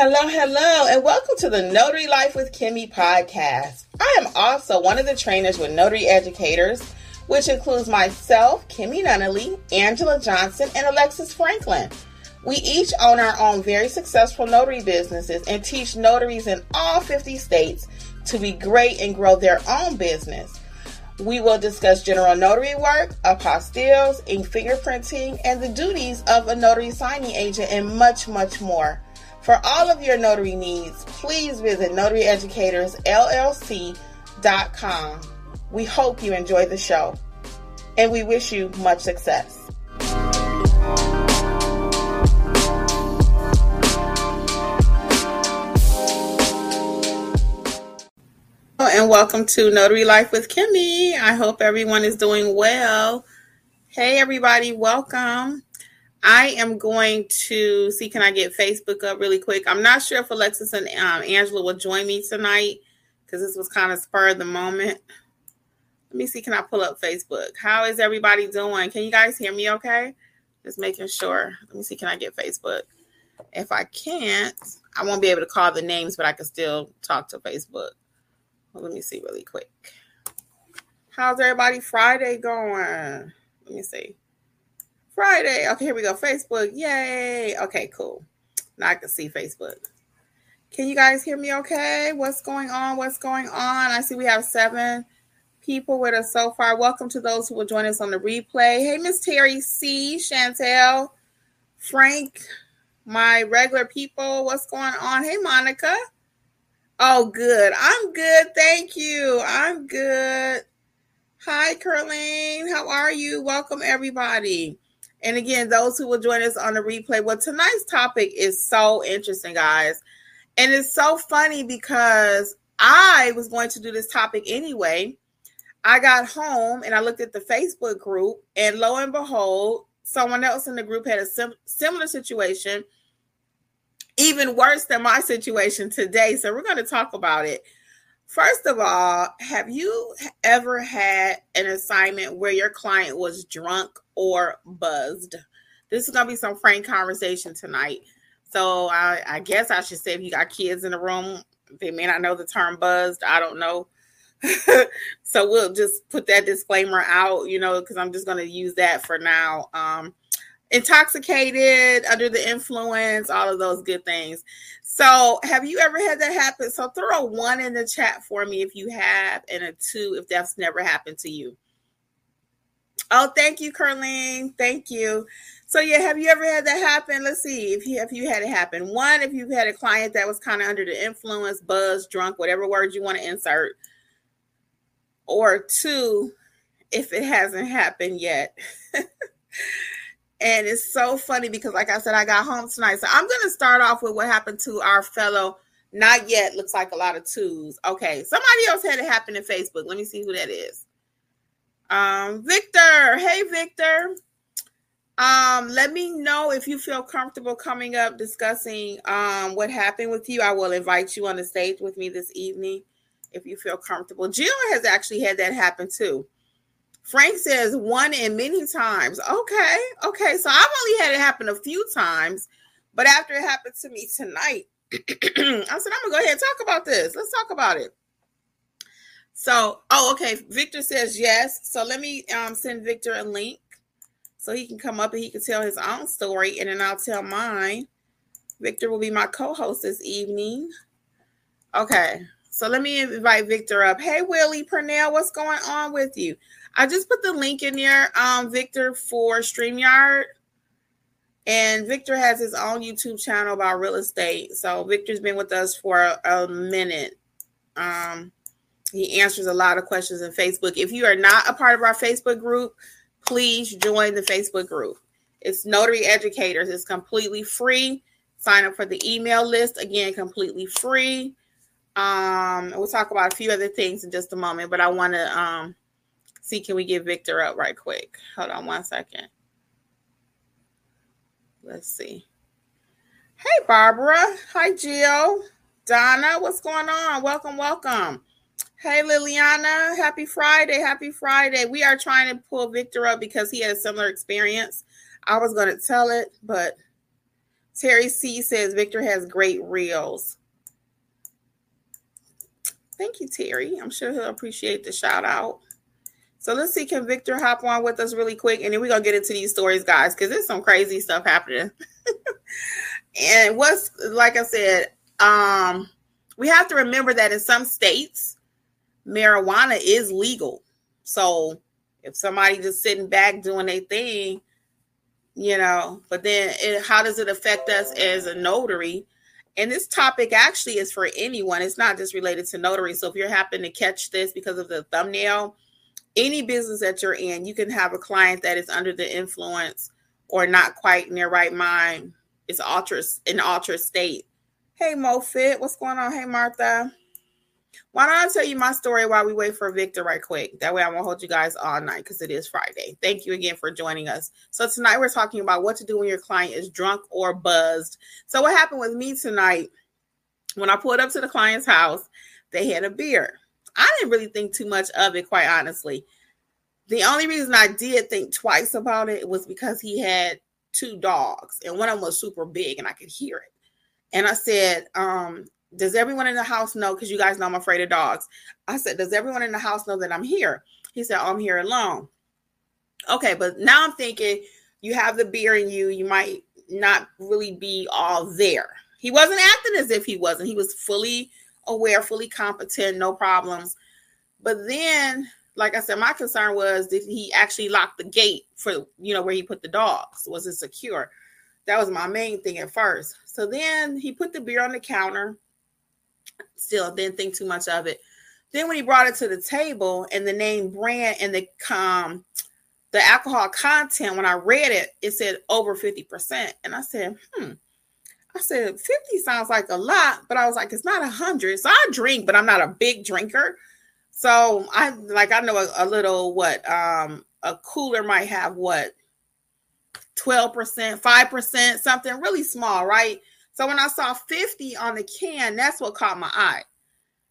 Hello, hello, and welcome to the Notary Life with Kimmi podcast. I am also one of the trainers with Notary Educators, which includes myself, Kimmi Nunnally, Angela Johnson, and Alexis Franklin. We each own our own very successful notary businesses and teach notaries in all 50 states to be great and grow their own business. We will discuss general notary work, apostilles, ink fingerprinting, and the duties of a notary signing agent, and much, much more. For all of your notary needs, please visit notaryeducatorsllc.com. We hope you enjoy the show, and we wish you much success. and welcome to Notary Life with Kimmi. I hope everyone is doing well. Hey, everybody, welcome. I am going to see can I get Facebook up really quick. I'm not sure if Alexis and um, Angela will join me tonight because this was kind of spur of the moment. Let me see can I pull up Facebook. How is everybody doing? Can you guys hear me okay? Just making sure. Let me see can I get Facebook. If I can't, I won't be able to call the names, but I can still talk to Facebook. Well, let me see really quick. How's everybody Friday going? Let me see. Friday. Okay, here we go. Facebook. Yay. Okay, cool. Now I can see Facebook. Can you guys hear me okay? What's going on? What's going on? I see we have seven people with us so far. Welcome to those who will join us on the replay. Hey, Miss Terry C, Chantel, Frank, my regular people. What's going on? Hey, Monica. Oh, good. I'm good. Thank you. I'm good. Hi, Curling. How are you? Welcome, everybody. And again, those who will join us on the replay, well, tonight's topic is so interesting, guys. And it's so funny because I was going to do this topic anyway. I got home and I looked at the Facebook group, and lo and behold, someone else in the group had a sim- similar situation, even worse than my situation today. So we're going to talk about it. First of all, have you ever had an assignment where your client was drunk or buzzed? This is going to be some frank conversation tonight. So I, I, guess I should say if you got kids in the room, they may not know the term buzzed. I don't know. so we'll just put that disclaimer out, you know, because I'm just going to use that for now. Um, intoxicated, under the influence, all of those good things. So, have you ever had that happen? So, throw a one in the chat for me if you have, and a two if that's never happened to you. Oh, thank you, Carlene. Thank you. So, yeah, have you ever had that happen? Let's see if you if you had it happen. One, if you've had a client that was kind of under the influence, buzz, drunk, whatever word you want to insert. Or two, if it hasn't happened yet. And it's so funny because, like I said, I got home tonight. So I'm going to start off with what happened to our fellow, not yet, looks like a lot of twos. Okay. Somebody else had it happen in Facebook. Let me see who that is. Um, Victor. Hey, Victor. Um, let me know if you feel comfortable coming up discussing um, what happened with you. I will invite you on the stage with me this evening if you feel comfortable. Jill has actually had that happen too. Frank says one and many times. Okay, okay. So I've only had it happen a few times, but after it happened to me tonight, I said, I'm gonna go ahead and talk about this. Let's talk about it. So, oh, okay. Victor says yes. So let me um, send Victor a link so he can come up and he can tell his own story, and then I'll tell mine. Victor will be my co-host this evening. Okay. So let me invite Victor up. Hey, Willie Purnell, what's going on with you? I just put the link in there, um, Victor, for StreamYard. And Victor has his own YouTube channel about real estate. So Victor's been with us for a, a minute. Um, he answers a lot of questions in Facebook. If you are not a part of our Facebook group, please join the Facebook group. It's Notary Educators. It's completely free. Sign up for the email list. Again, completely free. Um, we'll talk about a few other things in just a moment, but I want to um, see can we get Victor up right quick? Hold on one second. Let's see. Hey, Barbara. Hi, Jill. Donna, what's going on? Welcome, welcome. Hey, Liliana. Happy Friday. Happy Friday. We are trying to pull Victor up because he had a similar experience. I was going to tell it, but Terry C says Victor has great reels. Thank you, Terry. I'm sure he'll appreciate the shout out. So let's see, can Victor hop on with us really quick? And then we're going to get into these stories, guys, because there's some crazy stuff happening. and what's, like I said, um, we have to remember that in some states, marijuana is legal. So if somebody just sitting back doing their thing, you know, but then it, how does it affect us as a notary? And this topic actually is for anyone. It's not just related to notary. So if you're happen to catch this because of the thumbnail, any business that you're in, you can have a client that is under the influence or not quite in their right mind. It's altered in altered state. Hey Mo Fit, what's going on? Hey Martha. Why don't I tell you my story while we wait for Victor right quick? That way I won't hold you guys all night because it is Friday. Thank you again for joining us. So tonight we're talking about what to do when your client is drunk or buzzed. So what happened with me tonight when I pulled up to the client's house, they had a beer. I didn't really think too much of it, quite honestly. The only reason I did think twice about it was because he had two dogs, and one of them was super big, and I could hear it. And I said, um, does everyone in the house know? Because you guys know I'm afraid of dogs. I said, Does everyone in the house know that I'm here? He said, oh, I'm here alone. Okay, but now I'm thinking you have the beer in you. You might not really be all there. He wasn't acting as if he wasn't. He was fully aware, fully competent, no problems. But then, like I said, my concern was did he actually lock the gate for, you know, where he put the dogs? Was it secure? That was my main thing at first. So then he put the beer on the counter still didn't think too much of it. Then when he brought it to the table and the name brand and the um the alcohol content, when I read it, it said over 50%. And I said, hmm. I said 50 sounds like a lot, but I was like, it's not a hundred. So I drink, but I'm not a big drinker. So I like I know a, a little what um a cooler might have what 12%, 5%, something really small, right? So when I saw 50 on the can, that's what caught my eye.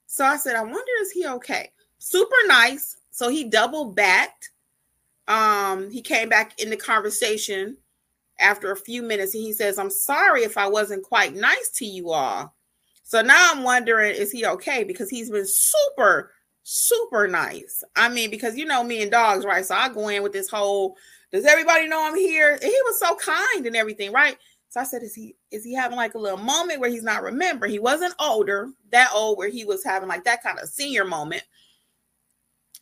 So I said, I wonder is he okay? Super nice. So he double backed. Um, he came back in the conversation after a few minutes he says, I'm sorry if I wasn't quite nice to you all. So now I'm wondering, is he okay? Because he's been super, super nice. I mean, because you know me and dogs, right? So I go in with this whole, does everybody know I'm here? And he was so kind and everything, right? So I said, is he is he having like a little moment where he's not remembering? He wasn't older, that old where he was having like that kind of senior moment.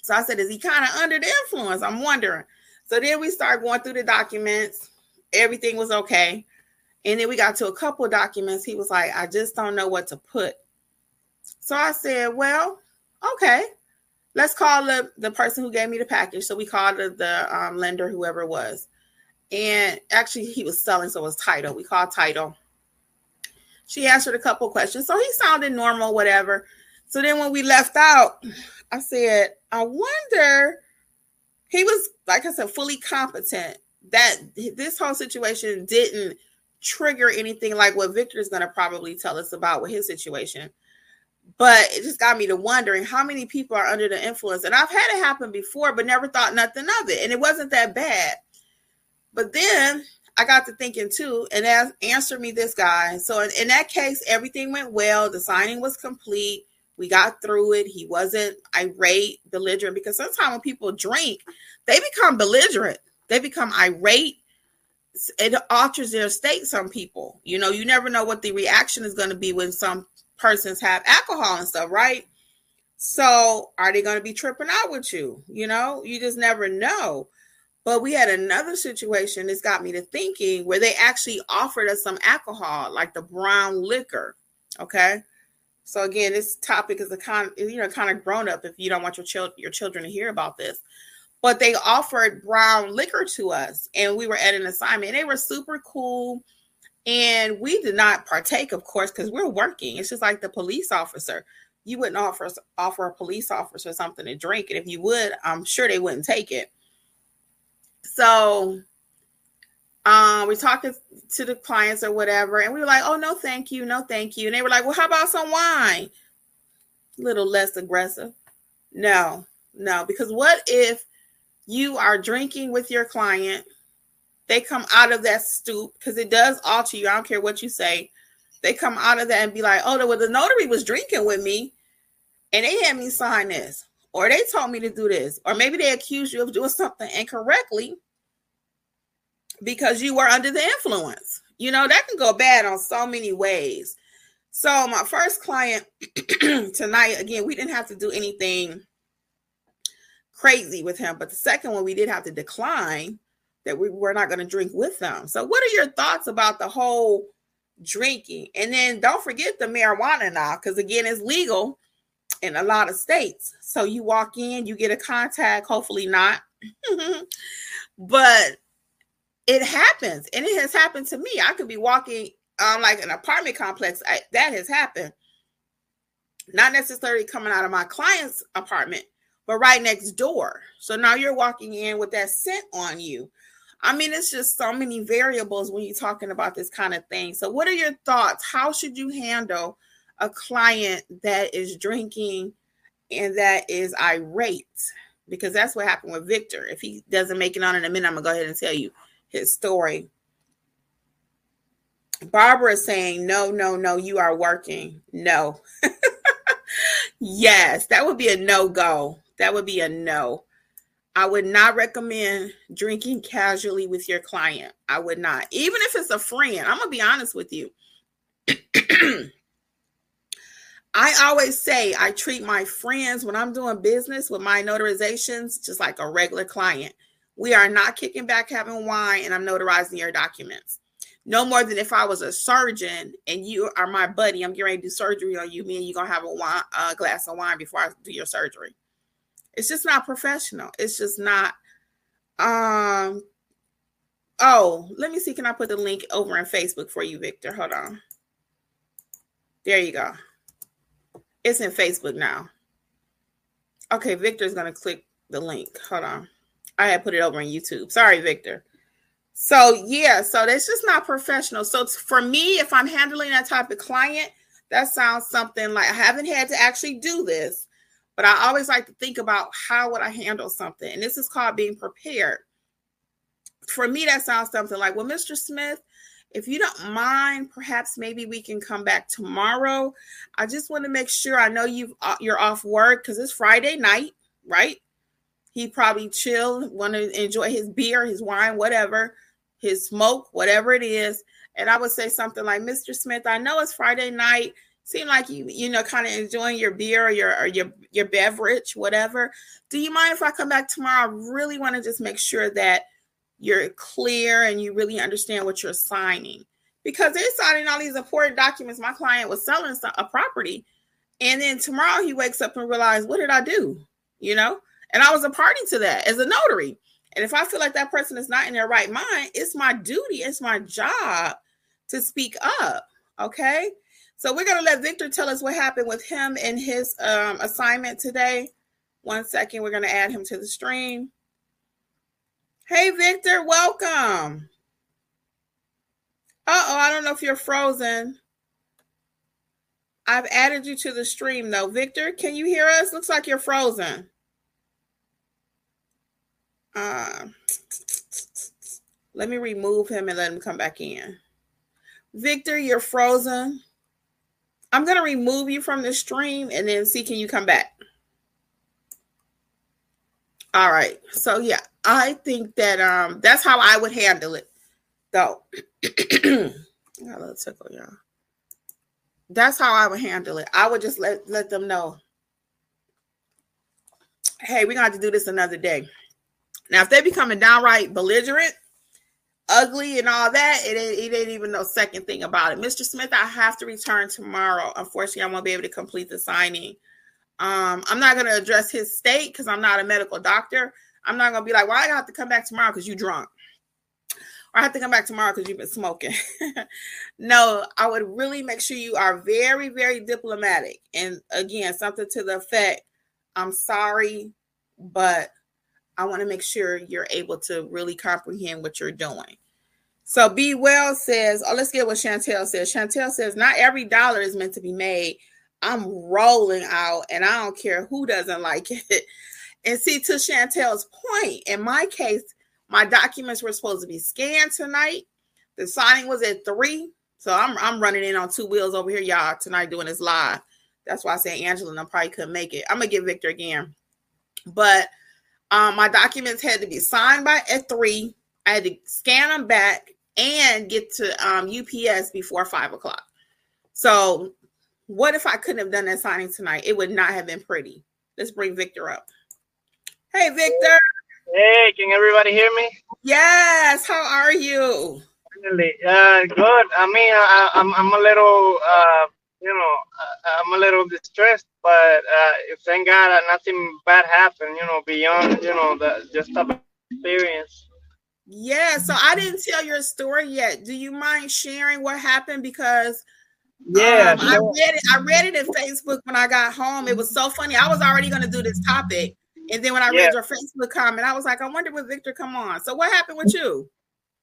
So I said, is he kind of under the influence? I'm wondering. So then we start going through the documents. Everything was okay. And then we got to a couple documents. He was like, I just don't know what to put. So I said, well, okay, let's call the, the person who gave me the package. So we called the, the um, lender, whoever it was and actually he was selling, so it was title. We called title. She answered a couple questions, so he sounded normal, whatever. So then when we left out, I said, I wonder. He was, like I said, fully competent. That this whole situation didn't trigger anything like what Victor is going to probably tell us about with his situation. But it just got me to wondering how many people are under the influence. And I've had it happen before, but never thought nothing of it. And it wasn't that bad. But then I got to thinking too, and as answered me this guy. So in, in that case, everything went well. The signing was complete. We got through it. He wasn't irate, belligerent, because sometimes when people drink, they become belligerent. They become irate. It alters their state. Some people, you know, you never know what the reaction is going to be when some persons have alcohol and stuff, right? So, are they going to be tripping out with you? You know, you just never know. But we had another situation that's got me to thinking where they actually offered us some alcohol, like the brown liquor. Okay. So again, this topic is a kind, you know, kind of grown up if you don't want your child your children to hear about this. But they offered brown liquor to us, and we were at an assignment. They were super cool, and we did not partake, of course, because we're working. It's just like the police officer. You wouldn't offer offer a police officer something to drink, and if you would, I'm sure they wouldn't take it. So um, we're talking to the clients or whatever, and we were like, oh, no, thank you, no, thank you. And they were like, well, how about some wine? A little less aggressive. No, no, because what if you are drinking with your client they come out of that stoop because it does alter you. I don't care what you say. They come out of that and be like, oh, well, the notary was drinking with me and they had me sign this, or they told me to do this, or maybe they accused you of doing something incorrectly because you were under the influence. You know, that can go bad on so many ways. So, my first client tonight, again, we didn't have to do anything crazy with him, but the second one we did have to decline that we were not going to drink with them. So, what are your thoughts about the whole drinking? And then don't forget the marijuana now, because again, it's legal in a lot of states. So, you walk in, you get a contact, hopefully not, but it happens, and it has happened to me. I could be walking um like an apartment complex. I, that has happened. Not necessarily coming out of my client's apartment, but right next door. So now you're walking in with that scent on you. I mean, it's just so many variables when you're talking about this kind of thing. So, what are your thoughts? How should you handle a client that is drinking and that is irate? Because that's what happened with Victor. If he doesn't make it on in a minute, I'm gonna go ahead and tell you his story. Barbara is saying, No, no, no, you are working. No. yes, that would be a no go. That would be a no. I would not recommend drinking casually with your client. I would not. Even if it's a friend, I'm going to be honest with you. I always say I treat my friends when I'm doing business with my notarizations just like a regular client. We are not kicking back having wine and I'm notarizing your documents. No more than if I was a surgeon and you are my buddy, I'm getting ready to do surgery on you. Me and you gonna have a, wine, a glass of wine before I do your surgery. It's just not professional. It's just not. Um. Oh, let me see. Can I put the link over in Facebook for you, Victor? Hold on. There you go. It's in Facebook now. Okay, Victor's gonna click the link. Hold on. I had put it over on YouTube. Sorry, Victor. So yeah, so that's just not professional. So for me, if I'm handling that type of client, that sounds something like I haven't had to actually do this, but I always like to think about how would I handle something, and this is called being prepared. For me, that sounds something like, well, Mr. Smith, if you don't mind, perhaps maybe we can come back tomorrow. I just want to make sure I know you uh, you're off work because it's Friday night, right? He probably chill, want to enjoy his beer, his wine, whatever, his smoke, whatever it is. And I would say something like, Mr. Smith, I know it's Friday night. Seem like you, you know, kind of enjoying your beer or your or your your beverage, whatever. Do you mind if I come back tomorrow? I really want to just make sure that you're clear and you really understand what you're signing because they're signing all these important documents. My client was selling a property, and then tomorrow he wakes up and realizes, what did I do? You know, and I was a party to that as a notary. And if I feel like that person is not in their right mind, it's my duty, it's my job to speak up. Okay. So we're going to let Victor tell us what happened with him and his um, assignment today. One second, we're going to add him to the stream. Hey, Victor, welcome. Uh oh, I don't know if you're frozen. I've added you to the stream though. Victor, can you hear us? Looks like you're frozen. Uh, let me remove him and let him come back in. Victor, you're frozen. I'm going to remove you from the stream and then see can you come back. All right. So yeah, I think that um that's how I would handle it. Though. got a little tickle, y'all. That's how I would handle it. I would just let let them know. Hey, we're gonna have to do this another day. Now, if they becoming downright belligerent, ugly, and all that, it ain't, it ain't even no second thing about it. Mr. Smith, I have to return tomorrow. Unfortunately, I won't be able to complete the signing. Um, I'm not going to address his state because I'm not a medical doctor. I'm not going to be like, well, I have to come back tomorrow because you drunk. Or I have to come back tomorrow because you've been smoking. no, I would really make sure you are very, very diplomatic. And again, something to the effect, I'm sorry, but I want to make sure you're able to really comprehend what you're doing. So Be Well says, oh, let's get what Chantel says. Chantel says, not every dollar is meant to be made. I'm rolling out and I don't care who doesn't like it. And see, to Chantel's point, in my case, My documents were supposed to be scanned tonight. The signing was at three. So I'm I'm running in on two wheels over here, y'all, tonight doing this live. That's why I say Angela and I probably couldn't make it. I'm gonna get Victor again. But um, my documents had to be signed by at three. I had to scan them back and get to um, UPS before five o'clock. So, what if I couldn't have done that signing tonight? It would not have been pretty. Let's bring Victor up. Hey, Victor. Hey, can everybody hear me? Yes. How are you? Really? Uh, good. I mean, I, I'm I'm a little, uh, you know, I'm a little distressed, but uh, thank God nothing bad happened. You know, beyond you know the just the experience. Yeah. So I didn't tell your story yet. Do you mind sharing what happened? Because yeah, um, I read it. I read it in Facebook when I got home. It was so funny. I was already going to do this topic, and then when I yeah. read your Facebook comment, I was like, I wonder will Victor come on. So what happened with you?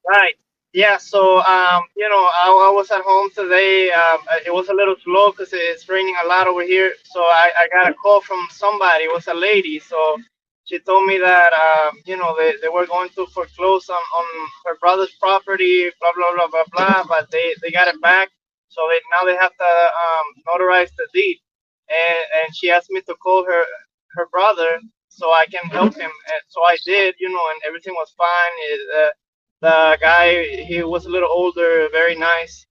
Right. Yeah. So um, you know, I, I was at home today. Um, it was a little slow because it's raining a lot over here. So I, I got a call from somebody. It was a lady. So she told me that um, you know they, they were going to foreclose on, on her brother's property, blah blah blah blah blah. But they, they got it back. So they, now they have to um, notarize the deed. And, and she asked me to call her her brother so I can help him. And so I did, you know, and everything was fine. It, uh, the guy, he was a little older, very nice.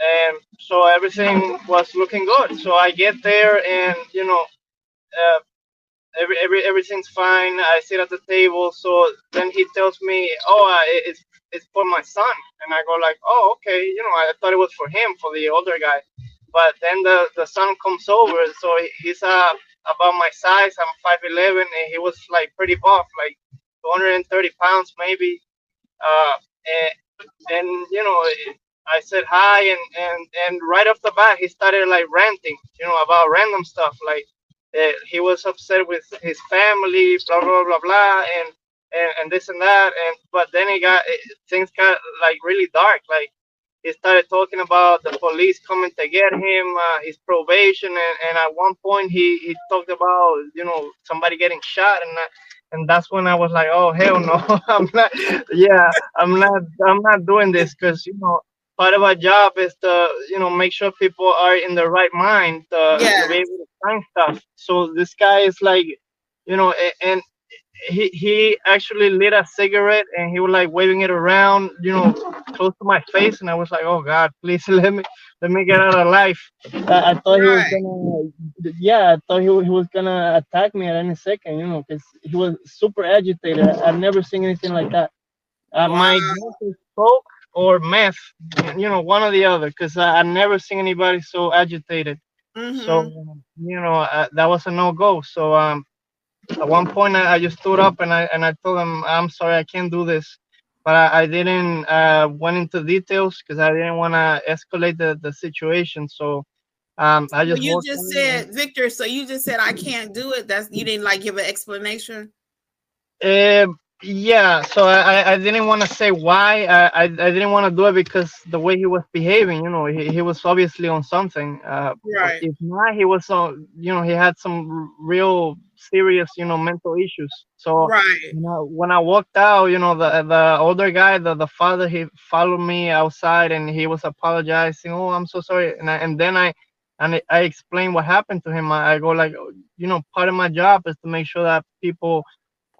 And so everything was looking good. So I get there and, you know, uh, every, every everything's fine. I sit at the table. So then he tells me, "Oh, uh, it's it's for my son," and I go like, "Oh, okay." You know, I thought it was for him, for the older guy. But then the the son comes over, so he's uh about my size. I'm five eleven, and he was like pretty buff, like 230 pounds maybe. Uh, and and you know. I said hi, and, and and right off the bat, he started like ranting, you know, about random stuff, like uh, he was upset with his family, blah blah blah blah, and, and and this and that, and but then he got things got like really dark. Like he started talking about the police coming to get him, uh, his probation, and, and at one point he, he talked about you know somebody getting shot, and and that's when I was like, oh hell no, I'm not, yeah, I'm not, I'm not doing this because you know part of our job is to you know make sure people are in the right mind to, yeah. to be able to find stuff. So this guy is like, you know, and he he actually lit a cigarette and he was like waving it around, you know, close to my face, and I was like, oh God, please let me let me get out of life. I, I thought right. he was gonna, yeah, I thought he, he was gonna attack me at any second, you know, because he was super agitated. I, have never seen anything like that. Uh, wow. My spoke or meth, you know, one or the other, because I, have never seen anybody so agitated. Mm-hmm. So, you know, uh, that was a no go. So, um, at one point, I, I, just stood up and I and I told him, "I'm sorry, I can't do this," but I, I didn't uh, went into details because I didn't want to escalate the, the situation. So, um, I just you just said, Victor. So you just said I can't do it. That's you didn't like give an explanation. Uh, yeah, so I, I didn't want to say why. I, I, didn't want to do it because the way he was behaving, you know, he, he was obviously on something. Uh, right. If not, he was on, you know, he had some real serious, you know, mental issues. So, right. you know, when I walked out, you know, the the older guy, the, the father, he followed me outside and he was apologizing. Oh, I'm so sorry. And I, and then I, and I explained what happened to him. I, I go like, you know, part of my job is to make sure that people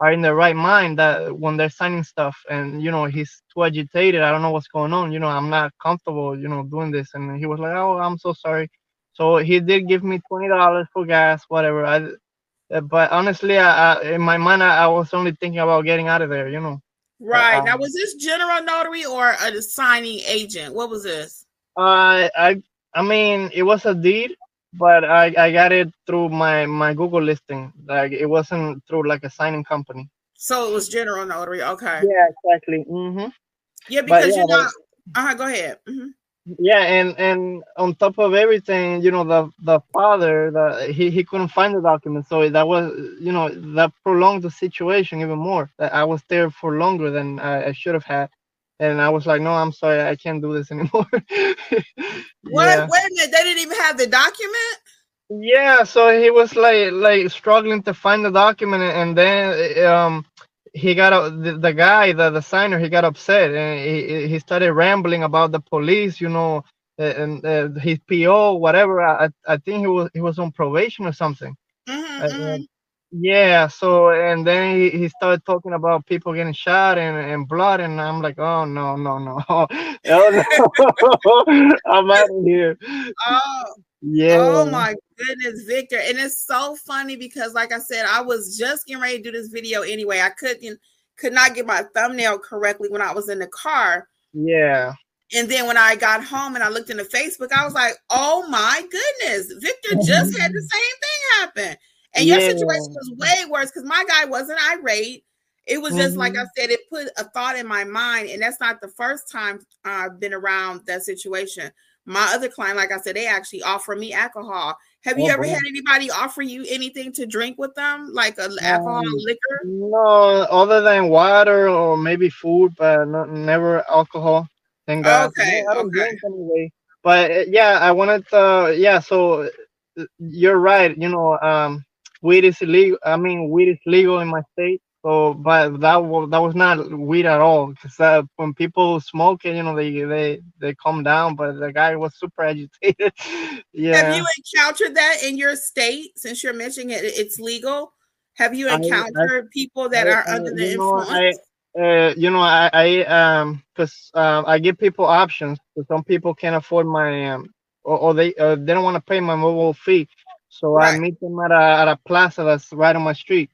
are in the right mind that when they're signing stuff and you know he's too agitated i don't know what's going on you know i'm not comfortable you know doing this. And he was like oh i'm so sorry. So he did give me $20 for gas whatever. I but honestly I, I in my mind I, I, was only thinking about getting out of there you know. Right. Um, now was this general notary or a signing agent? What was this? Uh i i mean it was a deed but I, I got it through my my Google listing. Like it wasn't through like a signing company. So it was general notary. Okay. Yeah, exactly. Mm-hmm. Yeah, because yeah, you know. Uh-huh, go ahead. Mm-hmm. Yeah, and and on top of everything, you know, the the father, the he, he couldn't find the document, so that was, you know, that prolonged the situation even more. That I was there for longer than I, I should have had and I was like, no, I'm sorry, I can't do this anymore. what? Yeah. Wait a minute, they didn't even have the document. Yeah, so he was like like struggling to find the document, and then um he got the, the guy, the, the signer, he got upset and he, he started rambling about the police, you know, and uh, his PO, whatever. I, I think he was he was on probation or something. Mm-hmm, mm-hmm. Yeah, so and then he, he started talking about people getting shot and, and blood, and I'm like, oh no, no, no, oh, no. I'm out of here. Oh, yeah. Oh my goodness, Victor. And it's so funny because like I said, I was just getting ready to do this video anyway. I couldn't could not get my thumbnail correctly when I was in the car. Yeah. And then when I got home and I looked into Facebook, I was like, oh my goodness, Victor just had the same thing happen. And yeah. your situation was way worse because my guy wasn't irate. It was just mm-hmm. like I mm-hmm. said, it put a thought in my mind. And that's not the first time I've been around that situation. My other client, like I said, they actually offer me alcohol. Have you oh, ever boy. had anybody offer you anything to drink with them, like a alcohol um, liquor? No, other than water or maybe food, but not, never alcohol. Thank God. Okay, I don't okay. drink anyway. But uh, yeah, I wanted to. Yeah, so uh, you're right. You know, um, weed is illegal. I mean, weed is legal in my state. So, but that was that was not weed at all. Because uh, when people smoke it, you know, they they they calm down. But the guy was super agitated. yeah. Have you encountered that in your state? Since you're mentioning it, it's legal. Have you encountered I, I, people that I, are under the influence? uh, you know, I, I um, cause uh, I give people options. So some people can't afford my um, or, or they uh, they don't want to pay my mobile fee. So right. I meet them at a at a plaza that's right on my street.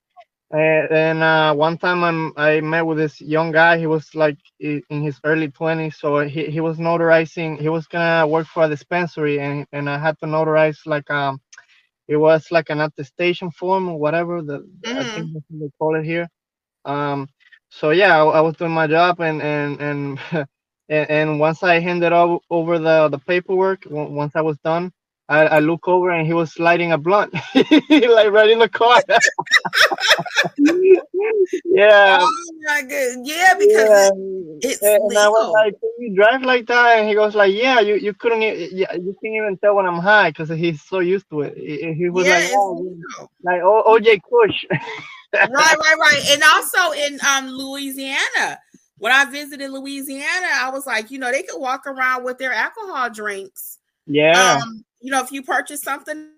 And, and uh, one time I'm, I met with this young guy. He was like in his early 20s. So he, he was notarizing. He was gonna work for a dispensary, and and I had to notarize like um, it was like an attestation form or whatever. The mm-hmm. I think mm-hmm. that's what they call it here. Um, so yeah, I, I was doing my job, and and and and, and once I handed over the the paperwork, once I was done, I, I, look over and he was lighting a blunt, like right in the car. yeah. Oh my god. Yeah, because yeah. it's and legal. I was like, "Can you drive like that?" And he goes like, "Yeah, you, you couldn't, yeah, you can't even tell when I'm high because he's so used to it." He, he was yeah, like, oh, like OG Kush. right, right, right. And also in um Louisiana, when I visited Louisiana, I was like, you know, they could walk around with their alcohol drinks. Yeah. Um, you know, if you purchase something,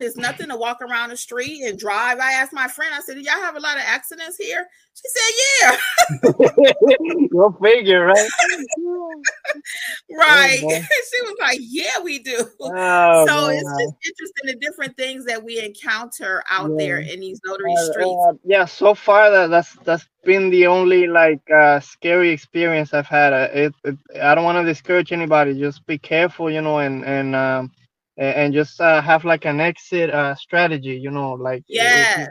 there's nothing to walk around the street and drive. I asked my friend, I said, Do y'all have a lot of accidents here? She said, Yeah. Go figure, right? right. Oh, she was like, Yeah, we do. Oh, so man. it's just interesting the different things that we encounter out yeah. there in these notary uh, streets. Uh, yeah, so far that, that's that's been the only like uh, scary experience I've had. Uh, it, it I don't want to discourage anybody. Just be careful, you know, and and um and just uh, have like an exit uh, strategy you know like yeah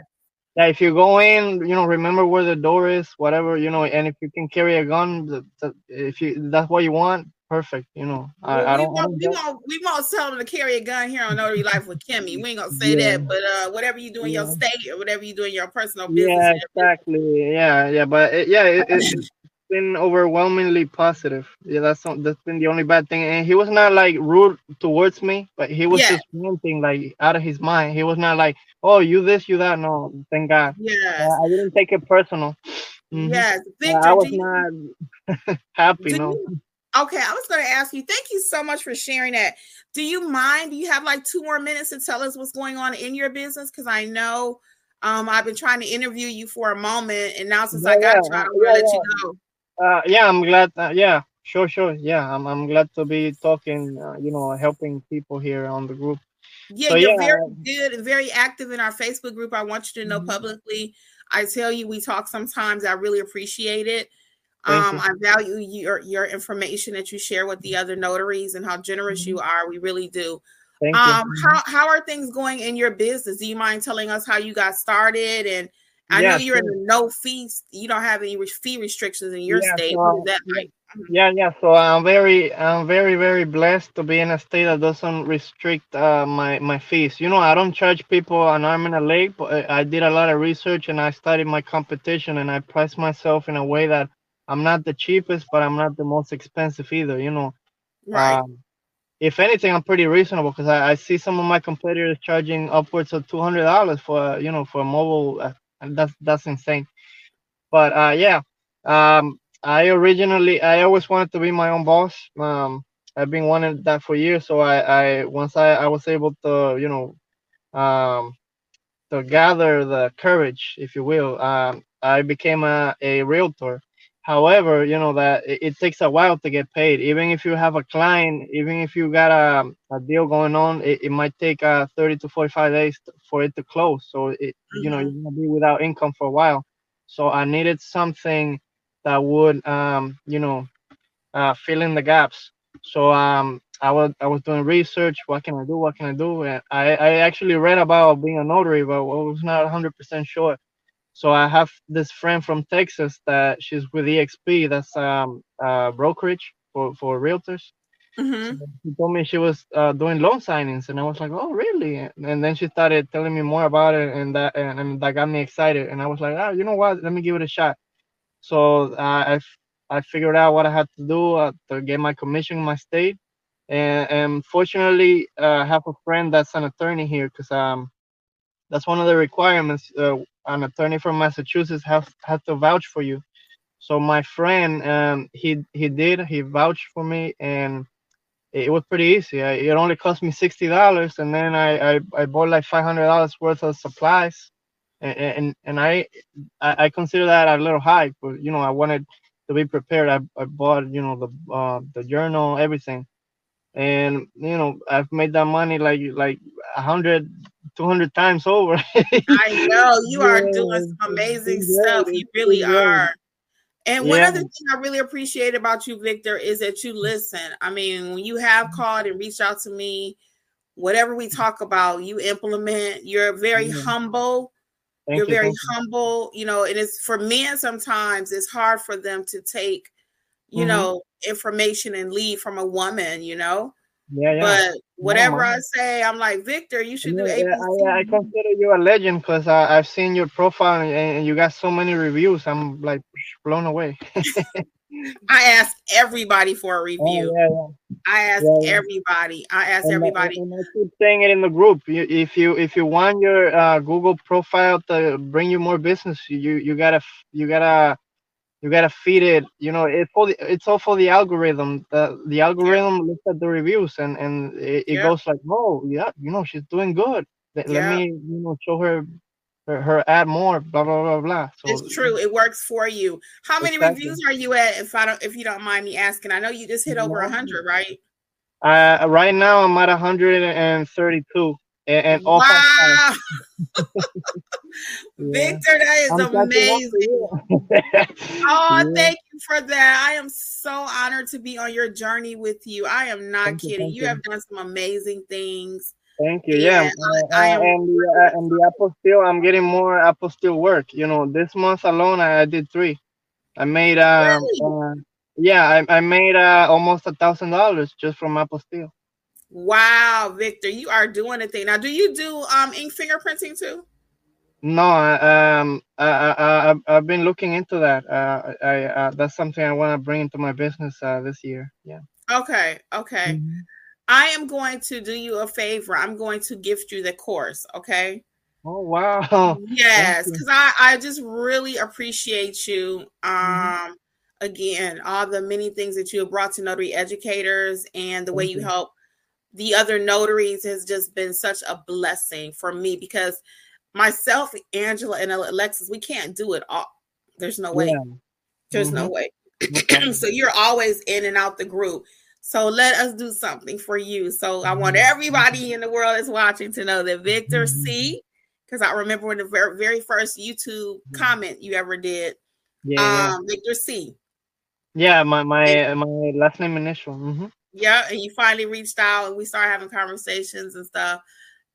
yeah if you go in you know remember where the door is whatever you know and if you can carry a gun the, the, if you that's what you want perfect you know well, I, I, don't, we, won't, we, won't, we won't tell them to carry a gun here on notary life with kimmi we ain't gonna say yeah. that but uh whatever you do in yeah. your state or whatever you do in your personal business yeah exactly yeah yeah but it, yeah it, it, been overwhelmingly positive. Yeah, that's that's been the only bad thing. And he was not like rude towards me, but he was yeah. just ranting like out of his mind. He was not like, "Oh, you this, you that." No, thank God. Yeah, uh, I didn't take it personal. Mm-hmm. Yes, Victor, uh, I was not happy. No. You, okay, I was going to ask you. Thank you so much for sharing that. Do you mind? Do you have like two more minutes to tell us what's going on in your business? Because I know. Um, I've been trying to interview you for a moment, and now since yeah, I got you, I'm gonna yeah, let you go. Uh, yeah, I'm glad. Uh, yeah, sure, sure. Yeah, I'm, I'm glad to be talking. Uh, you know, helping people here on the group. Yeah, so, you're yeah. very good very active in our Facebook group. I want you to know mm-hmm. publicly. I tell you, we talk sometimes. I really appreciate it. Um, I value your your information that you share with the other notaries and how generous mm-hmm. you are. We really do. Thank um, you. how how are things going in your business? Do you mind telling us how you got started and I yeah, know you're in no fees. You don't have any fee restrictions in your yeah, state. So, that like? Mm-hmm. Yeah, yeah. So I'm very, I'm very, very blessed to be in a state that doesn't restrict uh, my my fees. You know, I don't charge people an arm and a leg, but I did a lot of research and I studied my competition and I price myself in a way that I'm not the cheapest, but I'm not the most expensive either. You know, right. Um, if anything, I'm pretty reasonable because I, I, see some of my competitors charging upwards of two hundred dollars for you know for a mobile uh, and that's that's insane. But uh, yeah, um, I originally I always wanted to be my own boss. Um, I've been wanting that for years. So I, I once I, I was able to you know um, to gather the courage, if you will, um, I became a, a realtor. However, you know that it, it, takes a while to get paid. Even if you have a client, even if you got a, a deal going on, it, it might take uh, 30 to 45 days for it to close. So it, mm-hmm. you know, you're gonna be without income for a while. So I needed something that would, um, you know, uh, fill in the gaps. So um, I was I was doing research. What can I do? What can I do? And I, I actually read about being a notary, but I was not 100% sure. So I have this friend from Texas that she's with EXP. That's um uh, brokerage for for realtors. Mm-hmm. So she told me she was uh, doing loan signings, and I was like, "Oh, really?" And then she started telling me more about it, and that and, and that got me excited. And I was like, "Oh, you know what? Let me give it a shot." So uh, I I figured out what I had to do uh, to get my commission in my state, and, and fortunately, uh, I have a friend that's an attorney here because um that's one of the requirements. Uh, an attorney from Massachusetts has has to vouch for you. So my friend, um, he he did. He vouched for me, and it was pretty easy. I, it only cost me sixty dollars, and then I, I I bought like five hundred dollars worth of supplies, and and, and I, I, I consider that a little high, but you know I wanted to be prepared. I, I bought you know the uh, the journal, everything, and you know I've made that money like like a hundred 200 times over. I know you are doing some amazing stuff. You really are. And one yeah. other thing I really appreciate about you, Victor, is that you listen. I mean, when you have called and reached out to me, whatever we talk about, you implement. You're very humble. Thank You're you, very humble, you know, and it's for men sometimes it's hard for them to take, you mm-hmm. know, information and lead from a woman, you know. Yeah, yeah. But whatever I say, I'm like Victor. You should yeah, do ABC. I, I, consider you a legend because I've seen your profile and you got so many reviews. I'm like blown away. I ask everybody for a oh, review. Oh, yeah, I ask everybody. I ask and everybody. I, and I keep saying it in the group. if you if you want your uh, Google profile to bring you more business, you you gotta you gotta you gotta feed it you know it for the, it's all for the algorithm the, the algorithm yeah. looks at the reviews and and it, it yeah. goes like oh yeah you know she's doing good let, yeah. let me you know show her, her her ad more blah blah blah blah so, it's true it works for you how many exactly. reviews are you at if i don't if you don't mind me asking i know you just hit over 100 right uh right now i'm at 132 and, and wow. Victor, that is I'm amazing. oh, yeah. thank you for that. I am so honored to be on your journey with you. I am not thank kidding. You, you, have done some amazing things. Thank you. Yeah, yeah uh, I, I am, and the uh, and the apostille. I'm getting more apple apostille work. You know, this month alone, I, I did three. I made um, really? uh, yeah, I, I made uh, almost a thousand dollars just from apple apostille. Wow, Victor, you are doing a thing now. Do you do um ink fingerprinting too? No, um, I, I, I, have been looking into that. Uh, I, uh, that's something I want to bring into my business uh, this year. Yeah. Okay. Okay. Mm-hmm. I am going to do you a favor. I'm going to gift you the course. Okay. Oh wow. Yes, because I I just really appreciate you. Mm-hmm. Um. Mm-hmm. Again, all the many things that you have brought to notary educators and the way you, you help the other notaries has just been such a blessing for me because myself, Angela, and Alexis, we can't do it all. There's no way. Yeah. There's mm-hmm. no way. so you're always in and out the group. So let us do something for you. So I want mm-hmm. everybody in the world that's watching to know that Victor mm-hmm. C, because I remember when the very, very first YouTube mm-hmm. comment you ever did, yeah, um, Victor C. Yeah, my my my last name initial. Mm-hmm. Yeah, and you finally reached out and we started having conversations and stuff.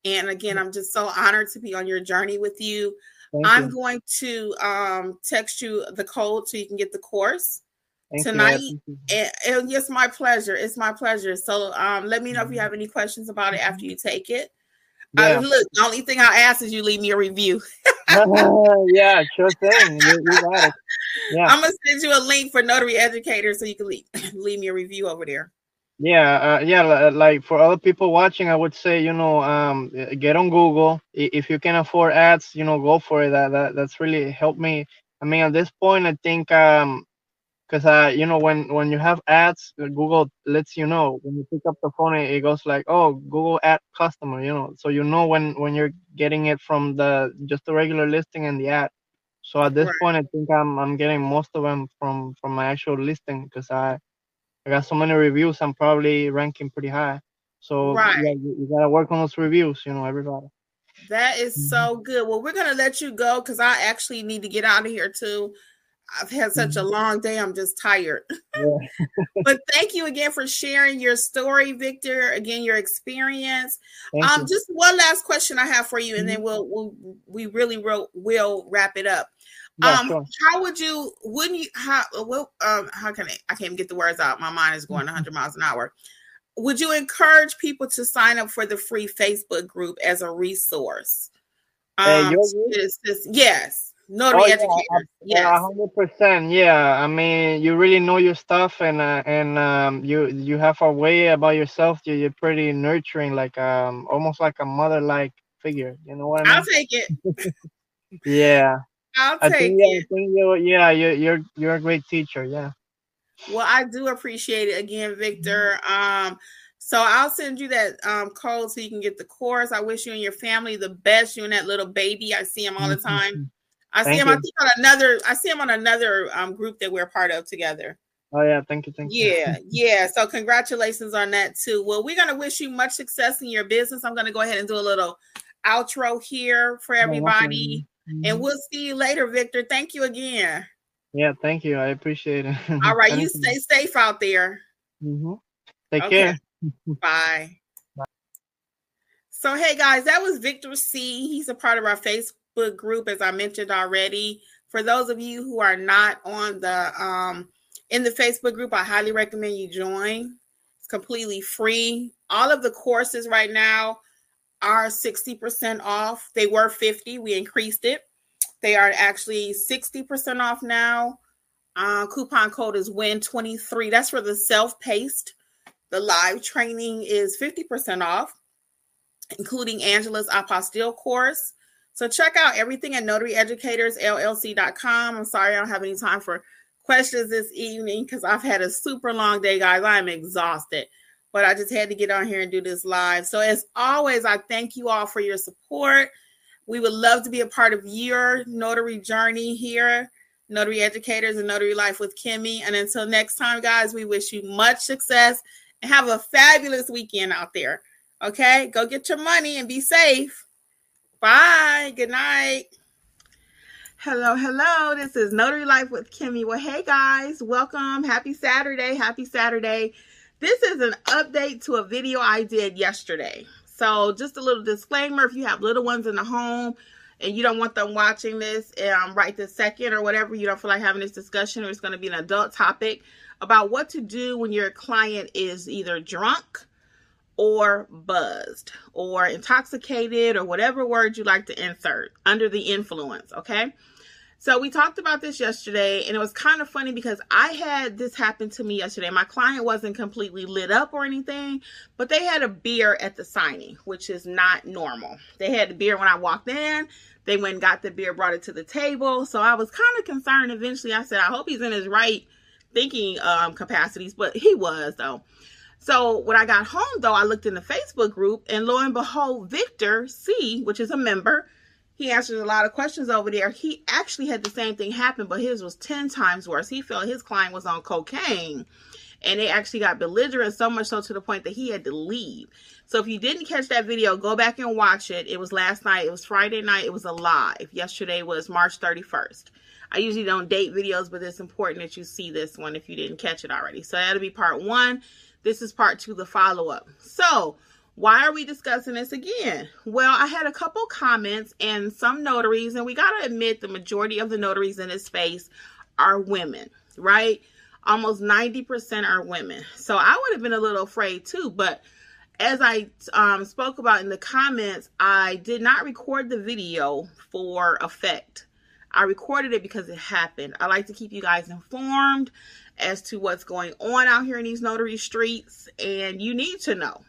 And again, I'm just so honored to be on your journey with you. Thank I'm you. going to um, text you the code so you can get the course Thank tonight. And, and, yes, my pleasure. It's my pleasure. So um, let me know if you mm-hmm. have any questions about it after you take it. Yeah. Uh, look, the only thing I'll ask is you leave me a review. yeah, sure thing. You, you got it. Yeah. I'm gonna send you a link for notary educators so you can leave, leave me a review over there. Yeah, uh, yeah. Like for other people watching, I would say you know um, get on Google if you can afford ads. You know, go for it. That, that that's really helped me. I mean, at this point, I think um, because uh, you know, when when you have ads, uh, Google lets you know when you pick up the phone, it goes like, oh, Google ad customer, you know, so you know when when you're getting it from the just the regular listing and the ad. So at this right. point, I think I'm I'm getting most of them from from my actual listing because I I got so many reviews. I'm probably ranking pretty high. So right. you, you gotta work on those reviews, you know, everybody. That is mm-hmm. so good. Well, we're gonna let you go because I actually need to get out of here too. I've had such mm-hmm. a long day. I'm just tired. Yeah. but thank you again for sharing your story, Victor. Again, your experience. Thank um, you. just one last question I have for you, and mm-hmm. then we'll, we'll we really will will wrap it up. Um, sure. how would you? Wouldn't you? How? Well, um, how can I? I can't even get the words out. My mind is going 100 miles an hour. Would you encourage people to sign up for the free Facebook group as a resource? Um, yes, notary oh, educator. Yeah, hundred percent. Yeah, I mean, you really know your stuff, and uh, and um, you you have a way about yourself. You're, you're pretty nurturing, like um, almost like a mother-like figure. You know what I mean? I'll take it. yeah. I'll take I think, it. I think you're, yeah, you're you're you're a great teacher. Yeah. Well, I do appreciate it again, Victor. Um, so I'll send you that um, code so you can get the course. I wish you and your family the best. You and that little baby. I see him all the time. I see him. I think on another. I see him on another um, group that we're part of together. Oh yeah, thank you, thank you. Yeah, yeah. So congratulations on that too. Well, we're gonna wish you much success in your business. I'm gonna go ahead and do a little outro here for everybody. Mm-hmm. And we'll see you later, Victor. Thank you again. Yeah, thank you. I appreciate it. All right, you stay safe out there. Mm-hmm. Take okay. care. Bye. Bye. So, hey guys, that was Victor C. He's a part of our Facebook group, as I mentioned already. For those of you who are not on the um in the Facebook group, I highly recommend you join. It's completely free. All of the courses right now are 60% off. They were 50, we increased it. They are actually 60% off now. Uh, coupon code is WIN23. That's for the self paced. The live training is 50% off, including Angela's apostille course. So check out everything at notaryeducatorsllc.com. I'm sorry I don't have any time for questions this evening because I've had a super long day, guys. I'm exhausted but I just had to get on here and do this live. So, as always, I thank you all for your support. We would love to be a part of your notary journey here, Notary Educators and Notary Life with Kimmi. And until next time, guys, we wish you much success and have a fabulous weekend out there. Okay, go get your money and be safe. Bye. Good night. Hello, hello. This is Notary Life with Kimmi. Well, hey guys, welcome. Happy Saturday. Happy Saturday. This is an update to a video I did yesterday. So just a little disclaimer, if you have little ones in the home and you don't want them watching this um, right this second or whatever, you don't feel like having this discussion or it's going to be an adult topic about what to do when your client is either drunk or buzzed or intoxicated or whatever word you like to insert under the influence, okay? So we talked about this yesterday, and it was kind of funny because I had this happen to me yesterday. My client wasn't completely lit up or anything, but they had a beer at the signing, which is not normal. They had the beer when I walked in. They went and got the beer, brought it to the table. So I was kind of concerned. Eventually, I said, I hope he's in his right thinking um, capacities, but he was though. So when I got home, though, I looked in the Facebook group, and lo and behold, Victor C, which is a member, he answered a lot of questions over there. He actually had the same thing happen, but his was 10 times worse. He felt his client was on cocaine and they actually got belligerent so much so to the point that he had to leave. So if you didn't catch that video, go back and watch it. It was last night. It was Friday night. It was a live. Yesterday was March 31st. I usually don't date videos, but it's important that you see this one if you didn't catch it already. So that'll be part one. This is part two, the follow up. So why are we discussing this again? Well, I had a couple comments and some notaries, and we got to admit the majority of the notaries in this space are women, right? Almost 90% are women. So I would have been a little afraid too, but as I um, spoke about in the comments, I did not record the video for effect. I recorded it because it happened. I like to keep you guys informed as to what's going on out here in these notary streets, and you need to know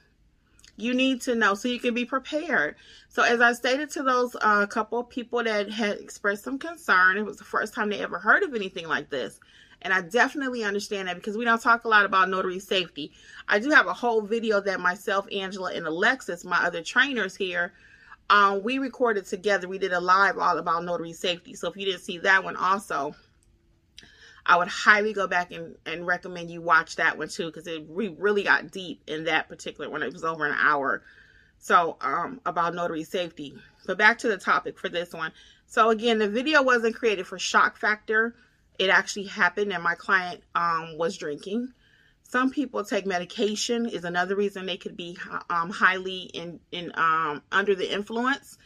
You need to know so you can be prepared. So, as I stated to those uh, couple people that had expressed some concern, it was the first time they ever heard of anything like this. And I definitely understand that because we don't talk a lot about notary safety. I do have a whole video that myself, Angela, and Alexis, my other trainers here, um, we recorded together. We did a live all about notary safety. So if you didn't see that one also, I would highly go back and, and recommend you watch that one too because it we really got deep in that particular one. It was over an hour. So um, about notary safety. But back to the topic for this one. So again, the video wasn't created for shock factor. It actually happened and my client um, was drinking. Some people take medication is another reason they could be um, highly in, in um, under the influence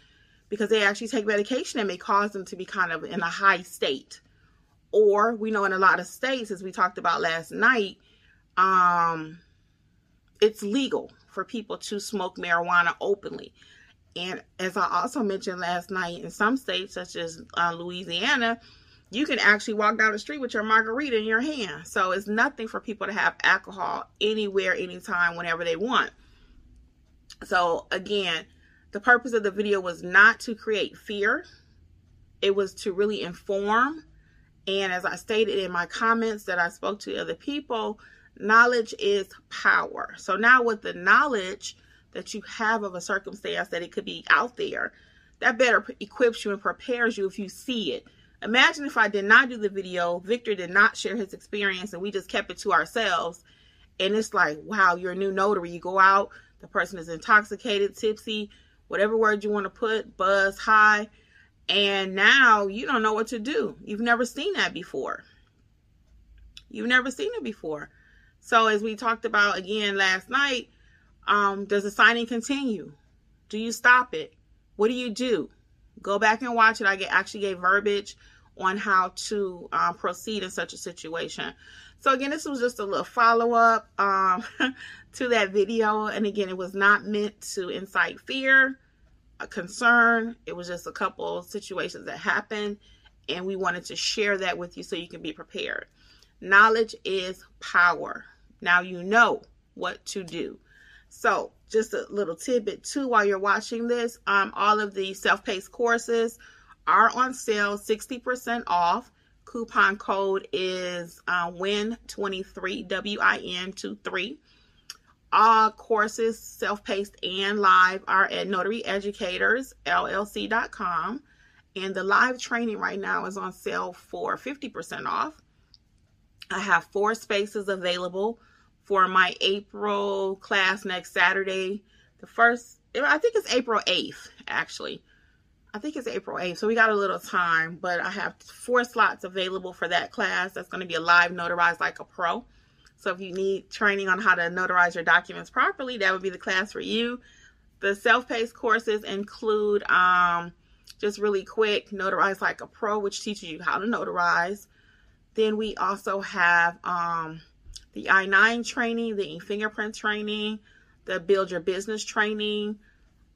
because they actually take medication that may cause them to be kind of in a high state. Or we know in a lot of states, as we talked about last night, um, it's legal for people to smoke marijuana openly. And as I also mentioned last night, in some states, such as uh, Louisiana, you can actually walk down the street with your margarita in your hand. So it's nothing for people to have alcohol anywhere, anytime, whenever they want. So again, the purpose of the video was not to create fear. It was to really inform. And as I stated in my comments that I spoke to other people, knowledge is power. So now with the knowledge that you have of a circumstance that it could be out there, that better equips you and prepares you if you see it Imagine if I did not do the video, Victor did not share his experience, and we just kept it to ourselves. And it's like, wow, you're a new notary. You go out, the person is intoxicated, tipsy, whatever word you want to put, buzz, high, and now you don't know what to do. You've never seen that before. You've never seen it before. So as we talked about again last night, um, does the signing continue? Do you stop it? What do you do? Go back and watch it. I actually gave verbiage on how to um, proceed in such a situation. So again, this was just a little follow up um, to that video. And again, it was not meant to incite fear, a concern. It was just a couple situations that happened. And we wanted to share that with you so you can be prepared. Knowledge is power. Now you know what to do. So just a little tidbit too while you're watching this. Um, all of the self-paced courses are on sale, 60% off. Coupon code is uh, WIN23, W-I-N-23. All courses, self-paced and live, are at notaryeducatorsllc.com. And the live training right now is on sale for 50% off. I have four spaces available for my April class next Saturday. The first, I think it's April 8th, actually. I think it's April 8th, so we got a little time, but I have four slots available for that class. That's going to be a live notarized like a pro. So if you need training on how to notarize your documents properly, that would be the class for you. The self-paced courses include um, just really quick notarize like a pro, which teaches you how to notarize. Then we also have um, the I-9 training, the e-fingerprint training, the build your business training.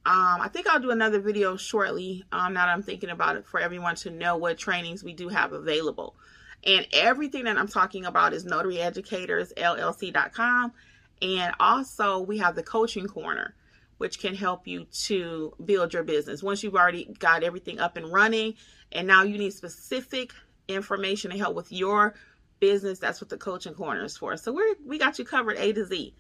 Um, I think I'll do another video shortly um, now that I'm thinking about it for everyone to know what trainings we do have available. And everything that I'm talking about is notaryeducatorsllc.com. And also we have the coaching corner, which can help you to build your business. Once you've already got everything up and running and now you need specific information to help with your business, that's what the coaching corner is for. So we're we got you covered A to Z.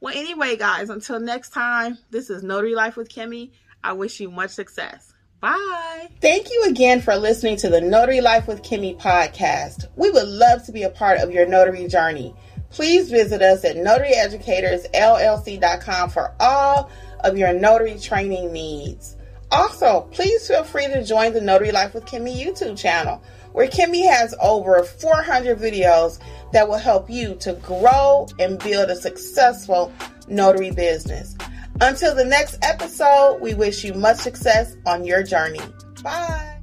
Well, anyway, guys, until next time, this is Notary Life with Kimmi. I wish you much success. Bye. Thank you again for listening to the Notary Life with Kimmi podcast. We would love to be a part of your notary journey. Please visit us at notaryeducatorsllc.com for all of your notary training needs. Also, please feel free to join the Notary Life with Kimmi YouTube channel where Kimmi has over 400 videos that will help you to grow and build a successful notary business. Until the next episode, we wish you much success on your journey. Bye.